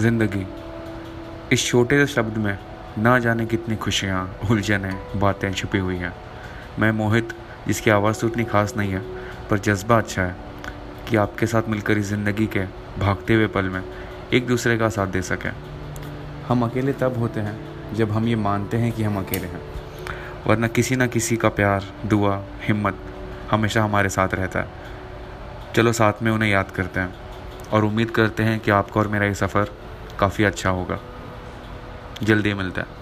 ज़िंदगी। इस छोटे से शब्द में ना जाने कितनी खुशियाँ, उलझनें, बातें छुपी हुई हैं। मैं मोहित जिसकी आवाज़ तो उतनी खास नहीं है, पर जज्बा अच्छा है कि आपके साथ मिलकर इस ज़िंदगी के भागते हुए पल में एक दूसरे का साथ दे सकें। हम अकेले तब होते हैं जब हम ये मानते हैं कि हम अकेले हैं। वरना किसी ना किसी का प्यार, दुआ, हिम्मत हमेशा हमारे साथ रहता है। चलो साथ में उन्हें याद करते हैं और उम्मीद करते हैं कि आपका और मेरा ये सफ़र काफ़ी अच्छा होगा। जल्दी मिलता है।